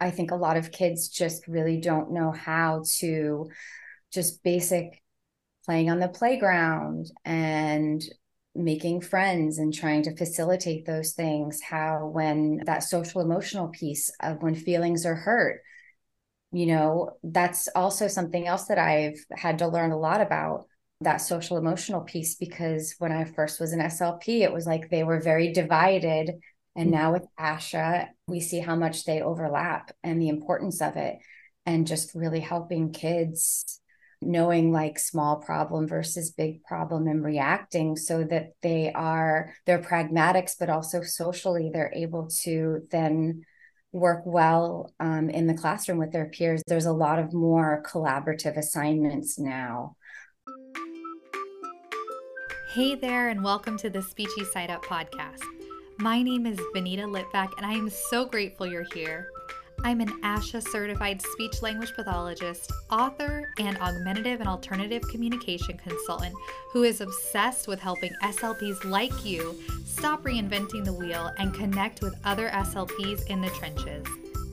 I think a lot of kids just really don't know how to just basic playing on the playground and making friends and trying to facilitate those things how when that social emotional piece of when feelings are hurt you know that's also something else that i've had to learn a lot about that social emotional piece because when i first was an slp it was like they were very divided and now with asha we see how much they overlap and the importance of it and just really helping kids knowing like small problem versus big problem and reacting so that they are they're pragmatics but also socially they're able to then work well um, in the classroom with their peers. There's a lot of more collaborative assignments now. Hey there and welcome to the Speechie Side Up podcast my name is Benita Litvak, and I am so grateful you're here. I'm an ASHA certified speech language pathologist, author, and augmentative and alternative communication consultant who is obsessed with helping SLPs like you stop reinventing the wheel and connect with other SLPs in the trenches.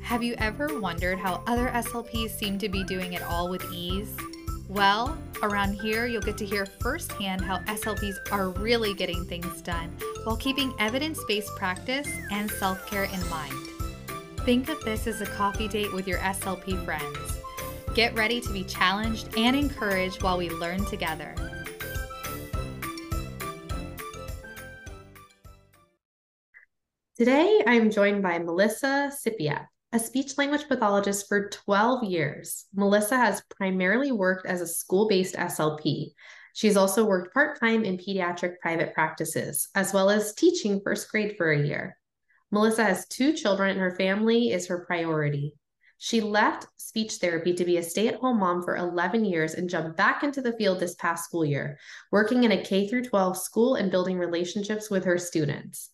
Have you ever wondered how other SLPs seem to be doing it all with ease? Well, around here, you'll get to hear firsthand how SLPs are really getting things done while keeping evidence based practice and self care in mind. Think of this as a coffee date with your SLP friends. Get ready to be challenged and encouraged while we learn together. Today, I'm joined by Melissa Cipyak, a speech language pathologist for 12 years. Melissa has primarily worked as a school based SLP. She's also worked part time in pediatric private practices, as well as teaching first grade for a year. Melissa has two children and her family is her priority. She left speech therapy to be a stay at home mom for 11 years and jumped back into the field this past school year, working in a K through 12 school and building relationships with her students.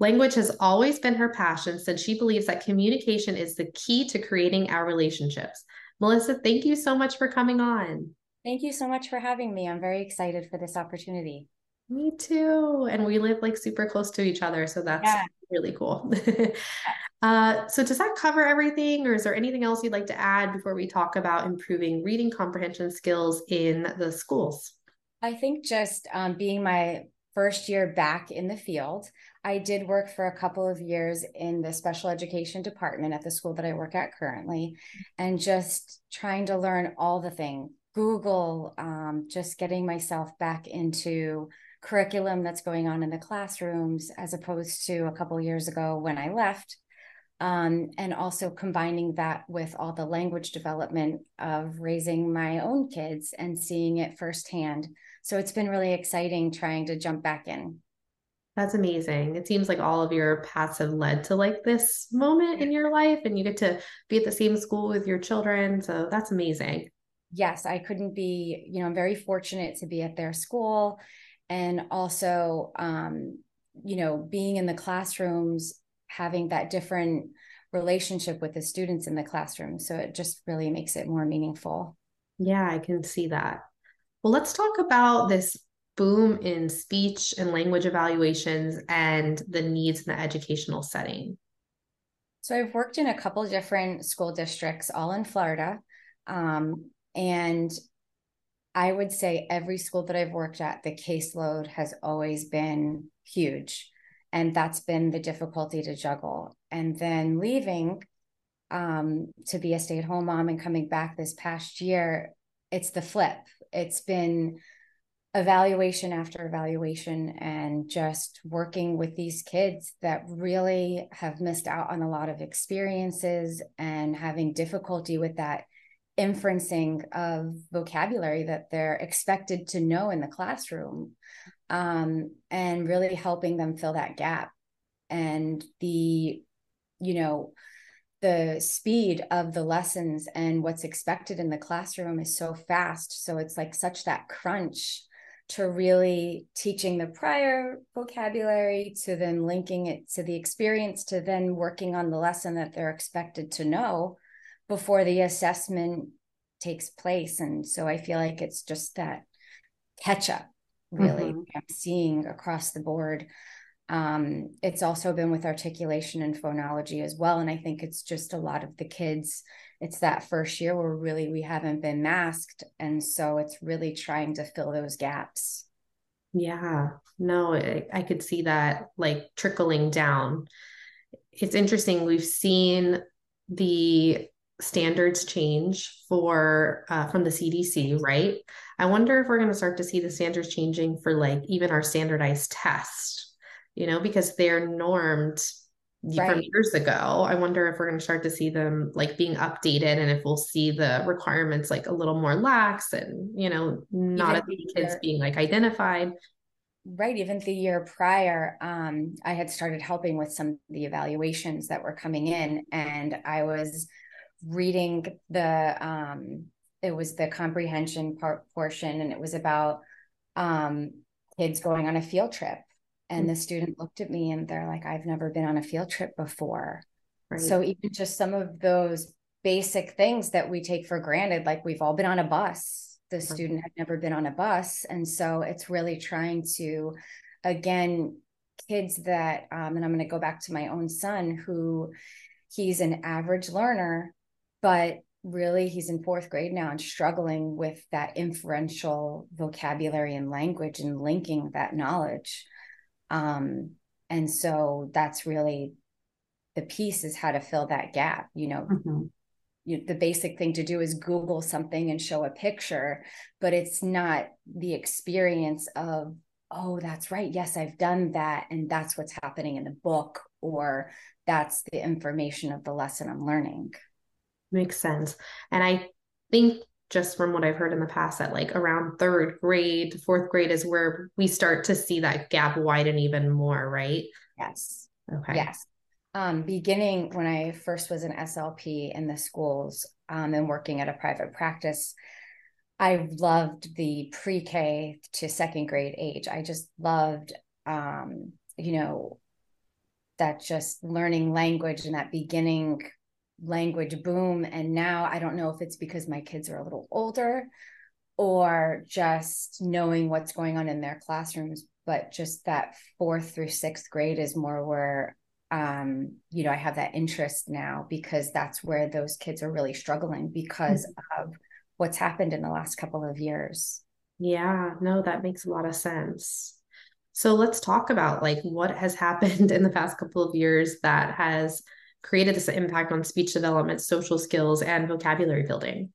Language has always been her passion since she believes that communication is the key to creating our relationships. Melissa, thank you so much for coming on. Thank you so much for having me. I'm very excited for this opportunity. Me too. And we live like super close to each other. So that's yeah. really cool. uh, so, does that cover everything, or is there anything else you'd like to add before we talk about improving reading comprehension skills in the schools? I think just um, being my first year back in the field, I did work for a couple of years in the special education department at the school that I work at currently, and just trying to learn all the things Google, um, just getting myself back into curriculum that's going on in the classrooms as opposed to a couple years ago when I left. Um, and also combining that with all the language development of raising my own kids and seeing it firsthand. So it's been really exciting trying to jump back in. That's amazing. It seems like all of your paths have led to like this moment in your life, and you get to be at the same school with your children. So that's amazing. Yes, I couldn't be, you know, I'm very fortunate to be at their school. And also um, you know being in the classrooms having that different relationship with the students in the classroom. So it just really makes it more meaningful. Yeah i can see that. Well let's talk about this boom in speech and language evaluations and the needs in the educational setting. So i've worked in a couple different school districts all in florida. Um, and I would say every school that I've worked at, the caseload has always been huge. And that's been the difficulty to juggle. And then leaving um, to be a stay at home mom and coming back this past year, it's the flip. It's been evaluation after evaluation and just working with these kids that really have missed out on a lot of experiences and having difficulty with that inferencing of vocabulary that they're expected to know in the classroom um, and really helping them fill that gap. And the you know the speed of the lessons and what's expected in the classroom is so fast. So it's like such that crunch to really teaching the prior vocabulary to then linking it to the experience to then working on the lesson that they're expected to know before the assessment takes place. And so I feel like it's just that catch up, really, mm-hmm. I'm seeing across the board. Um, it's also been with articulation and phonology as well. And I think it's just a lot of the kids, it's that first year where really we haven't been masked. And so it's really trying to fill those gaps. Yeah, no, I, I could see that like trickling down. It's interesting. We've seen the standards change for uh, from the CDC, right? I wonder if we're going to start to see the standards changing for like even our standardized tests, you know, because they're normed right. from years ago. I wonder if we're going to start to see them like being updated and if we'll see the requirements like a little more lax and, you know, not as many kids being like identified. Right. Even the year prior, um, I had started helping with some of the evaluations that were coming in, and I was reading the um, it was the comprehension part portion, and it was about um, kids going on a field trip and mm-hmm. the student looked at me and they're like, I've never been on a field trip before. Right. So even just some of those basic things that we take for granted, like we've all been on a bus, the right. student had never been on a bus. And so it's really trying to, again, kids that, um, and I'm going to go back to my own son who he's an average learner, but really he's in fourth grade now and struggling with that inferential vocabulary and language and linking that knowledge um, and so that's really the piece is how to fill that gap. You know, mm-hmm. you, the basic thing to do is Google something and show a picture, but it's not the experience of, oh, that's right. Yes, I've done that. And that's what's happening in the book, or that's the information of the lesson I'm learning. Makes sense. And I think just from what I've heard in the past that like around third grade fourth grade is where we start to see that gap widen even more, right? Yes. Okay. Yes. Um, beginning when I first was an SLP in the schools um, and working at a private practice, I loved the pre-K to second grade age. I just loved, um, you know, that just learning language and that beginning language boom. And now I don't know if it's because my kids are a little older or just knowing what's going on in their classrooms, but just that fourth through sixth grade is more where um you know i have that interest now because that's where those kids are really struggling because mm-hmm. of what's happened in the last couple of years yeah no that makes a lot of sense so let's talk about like what has happened in the past couple of years that has created this impact on speech development, social skills, and vocabulary building?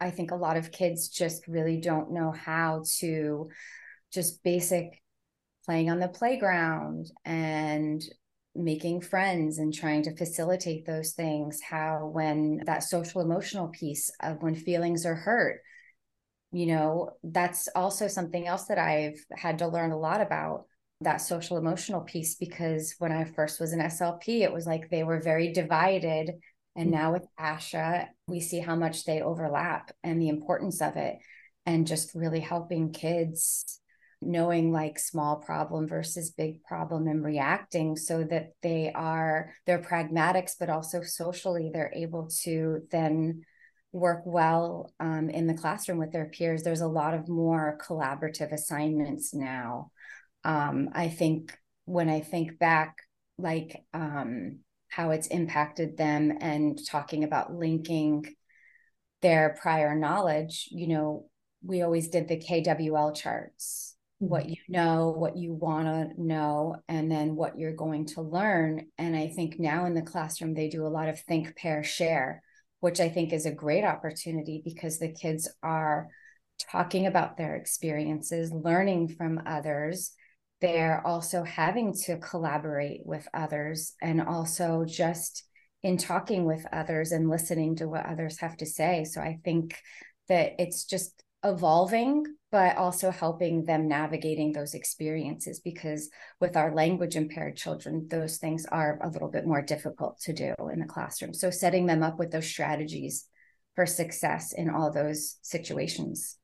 I think a lot of kids just really don't know how to just basic playing on the playground and making friends and trying to facilitate those things how when that social emotional piece of when feelings are hurt you know that's also something else that i've had to learn a lot about that social emotional piece because when I first was an SLP, it was like they were very divided. And mm. now with ASHA, we see how much they overlap and the importance of it, and just really helping kids knowing like small problem versus big problem and reacting so that they are they're pragmatics but also socially they're able to then work well um, in the classroom with their peers there's a lot of more collaborative assignments now um, I think when I think back, like um, how it's impacted them and talking about linking their prior knowledge, you know, we always did the KWL charts mm-hmm. what you know, what you want to know, and then what you're going to learn. And I think now in the classroom, they do a lot of think, pair, share, which I think is a great opportunity because the kids are talking about their experiences, learning from others, they're also having to collaborate with others and also just in talking with others and listening to what others have to say. So I think that it's just evolving, but also helping them navigating those experiences because with our language impaired children, those things are a little bit more difficult to do in the classroom. So setting them up with those strategies for success in all those situations.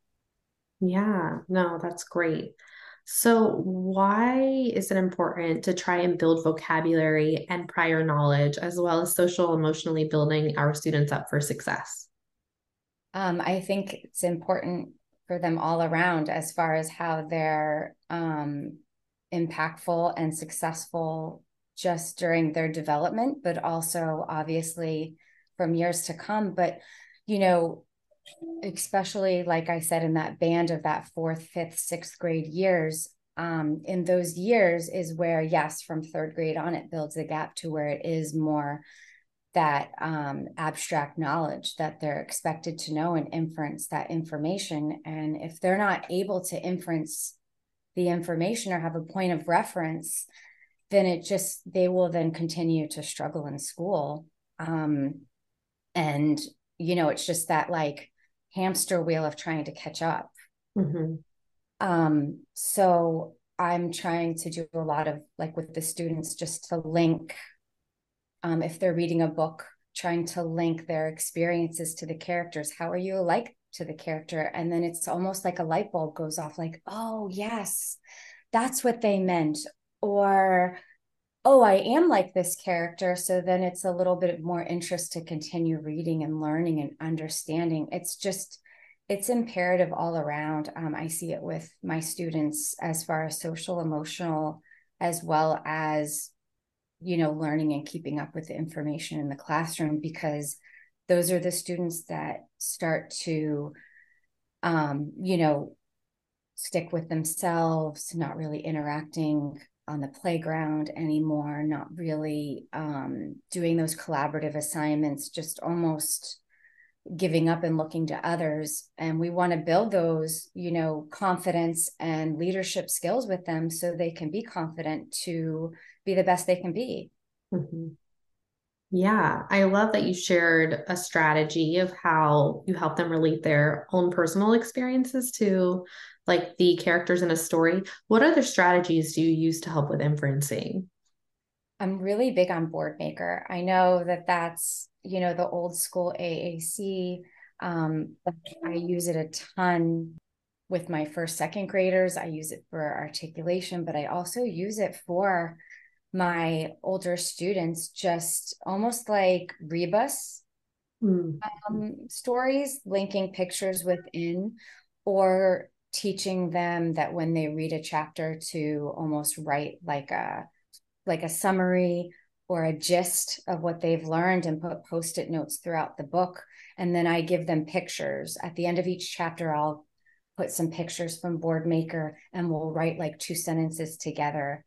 Yeah, no, that's great. So, why is it important to try and build vocabulary and prior knowledge, as well as social emotionally building our students up for success? Um, I think it's important for them all around as far as how they're um, impactful and successful just during their development, but also obviously from years to come. But, you know, especially like I said, in that band of that fourth, fifth, sixth grade years, um, in those years is where, yes, from third grade on, it builds the gap to where it is more that um, abstract knowledge that they're expected to know and inference that information. And if they're not able to inference the information or have a point of reference, then it just, they will then continue to struggle in school. Um, and, you know, it's just that like hamster wheel of trying to catch up. Mm-hmm. Um, so I'm trying to do a lot of like with the students just to link, um, if they're reading a book, trying to link their experiences to the characters. How are you alike to the character? And then it's almost like a light bulb goes off, like, oh, yes, that's what they meant. Or, oh, I am like this character. So then it's a little bit more interest to continue reading and learning and understanding. It's just, it's imperative all around. Um, I see it with my students as far as social, emotional, as well as, you know, learning and keeping up with the information in the classroom because those are the students that start to, um, you know, stick with themselves, not really interacting on the playground anymore, not really um, doing those collaborative assignments, just almost giving up and looking to others and we want to build those you know confidence and leadership skills with them so they can be confident to be the best they can be mm-hmm. Yeah i love that you shared a strategy of how you help them relate their own personal experiences to like the characters in a story what other strategies do you use to help with inferencing i'm really big on Boardmaker. i know that that's you know, the old school AAC. Um, I use it a ton with my first, second graders. I use it for articulation, but I also use it for my older students, just almost like rebus mm. um, stories, linking pictures within, or teaching them that when they read a chapter to almost write like a like a summary or a gist of what they've learned and put post-it notes throughout the book. And then i give them pictures. At the end of each chapter i'll put some pictures from Boardmaker and we'll write like two sentences together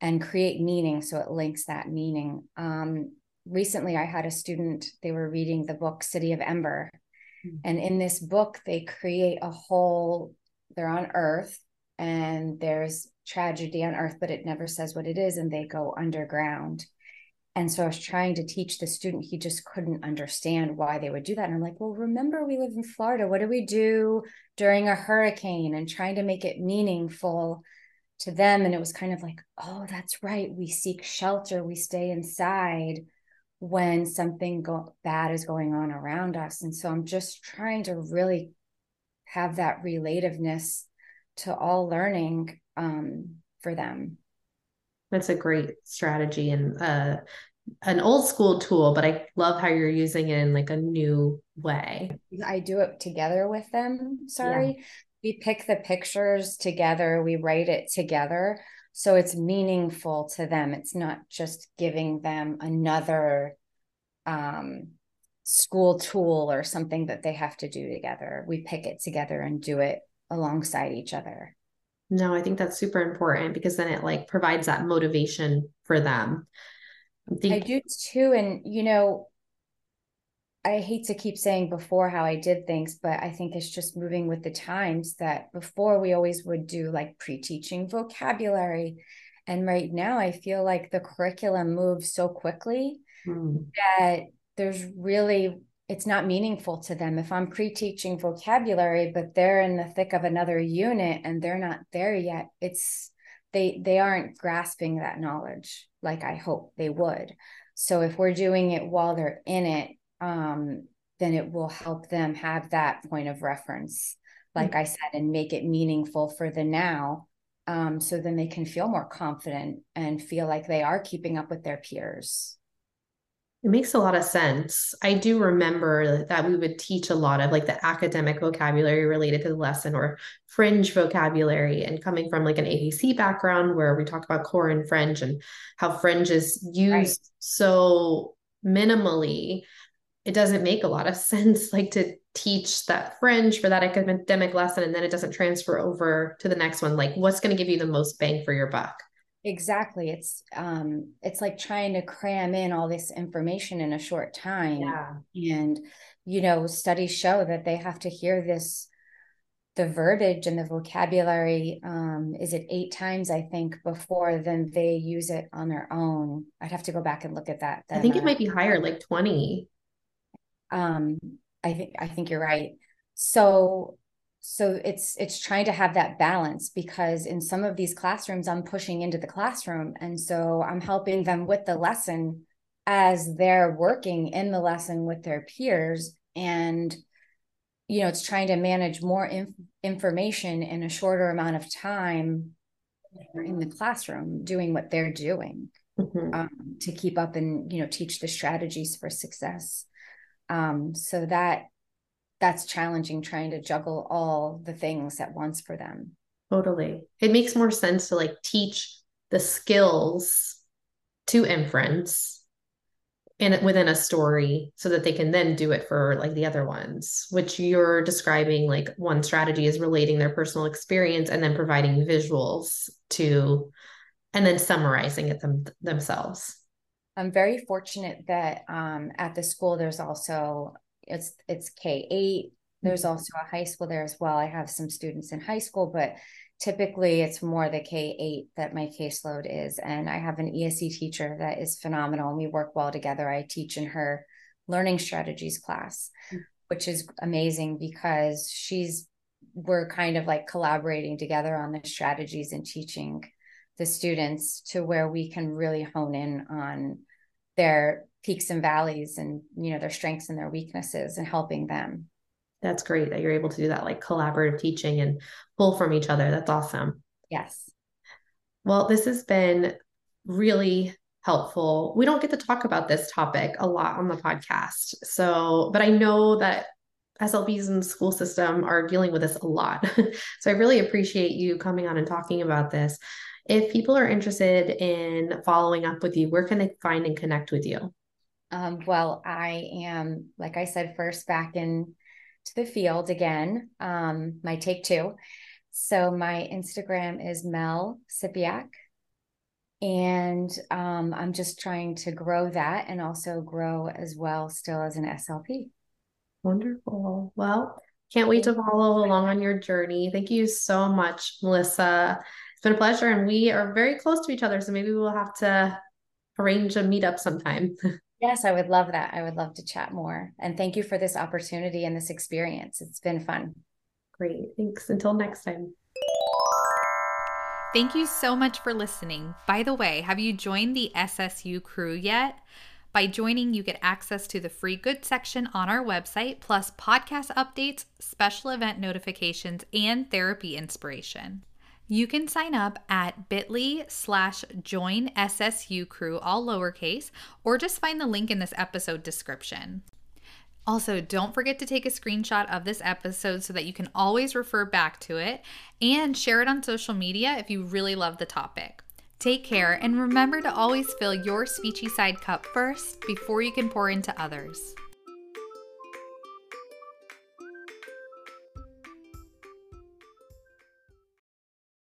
and create meaning so it links that meaning um, recently i had a student they were reading the book city of ember mm-hmm. and in this book they create a whole they're on earth and there's tragedy on earth but it never says what it is and they go underground and so I was trying to teach the student, he just couldn't understand why they would do that. And I'm like, well, remember, we live in Florida. What do we do during a hurricane? And trying to make it meaningful to them. And it was kind of like, oh, that's right. We seek shelter, we stay inside when something go- bad is going on around us. And so I'm just trying to really have that relativeness to all learning um, for them. That's a great strategy and uh, an old school tool, but I love how you're using it in like a new way. I do it together with them. Sorry. Yeah. We pick the pictures together, we write it together. So it's meaningful to them. It's not just giving them another um, school tool or something that they have to do together. We pick it together and do it alongside each other. No, I think that's super important because then it like provides that motivation for them. Think- I do too. And, you know, I hate to keep saying before how I did things, but I think it's just moving with the times that before we always would do like pre teaching vocabulary. And right now, I feel like the curriculum moves so quickly mm. that there's really it's not meaningful to them if i'm pre-teaching vocabulary but they're in the thick of another unit and they're not there yet it's they they aren't grasping that knowledge like i hope they would so if we're doing it while they're in it um then it will help them have that point of reference like mm-hmm. i said and make it meaningful for the now um so then they can feel more confident and feel like they are keeping up with their peers It makes a lot of sense. I do remember that we would teach a lot of like the academic vocabulary related to the lesson or fringe vocabulary. And coming from like an AAC background where we talk about core and fringe and how fringe is used right. so minimally, it doesn't make a lot of sense like to teach that fringe for that academic lesson and then it doesn't transfer over to the next one. Like what's going to give you the most bang for your buck? exactly it's um it's like trying to cram in all this information in a short time yeah. and you know studies show that they have to hear this the verbiage and the vocabulary um is it eight times i think before then they use it on their own i'd have to go back and look at that then, i think it uh, might be higher like 20 um i think i think you're right. So so it's it's trying to have that balance because in some of these classrooms i'm pushing into the classroom. And so i'm helping them with the lesson as they're working in the lesson with their peers. And you know it's trying to manage more inf- information in a shorter amount of time in the classroom doing what they're doing mm-hmm. um, to keep up and you know teach the strategies for success um, so that that's challenging trying to juggle all the things at once for them. Totally. It makes more sense to like teach the skills to inference and within a story so that they can then do it for like the other ones which you're describing like one strategy is relating their personal experience and then providing visuals to and then summarizing it them, themselves i'm very fortunate that um, at the school there's also it's it's K8. There's mm-hmm. also a high school there as well. I have some students in high school, but typically it's more the K8 that my caseload is. And I have an ESE teacher that is phenomenal and we work well together. I teach in her learning strategies class, mm-hmm. which is amazing because she's we're kind of like collaborating together on the strategies and teaching the students to where we can really hone in on their peaks and valleys and you know their strengths and their weaknesses and helping them. That's great that you're able to do that like collaborative teaching and pull from each other. That's awesome. Yes. Well this has been really helpful. We don't get to talk about this topic a lot on the podcast so but i know that slps in the school system are dealing with this a lot. So i really appreciate you coming on and talking about this if people are interested in following up with you where can they find and connect with you um, well, I am, like I said, first back in to the field again. Um, my take two. So my Instagram is Mel Cipyak. And um, I'm just trying to grow that and also grow as well, still as an SLP. Wonderful. Well, can't wait to follow along on your journey. Thank you so much, Melissa. It's been a pleasure, and we are very close to each other. So maybe we'll have to arrange a meetup sometime. Yes, I would love that. I would love to chat more. And thank you for this opportunity and this experience. It's been fun. Great. Thanks. Until next time. Thank you so much for listening. By the way, have you joined the SSU crew yet? By joining, you get access to the free good section on our website, plus podcast updates, special event notifications, and therapy inspiration. You can sign up at bit.ly slash join SSU crew, all lowercase, or just find the link in this episode description. Also, don't forget to take a screenshot of this episode so that you can always refer back to it and share it on social media if you really love the topic. Take care and remember to always fill your speechy side cup first before you can pour into others.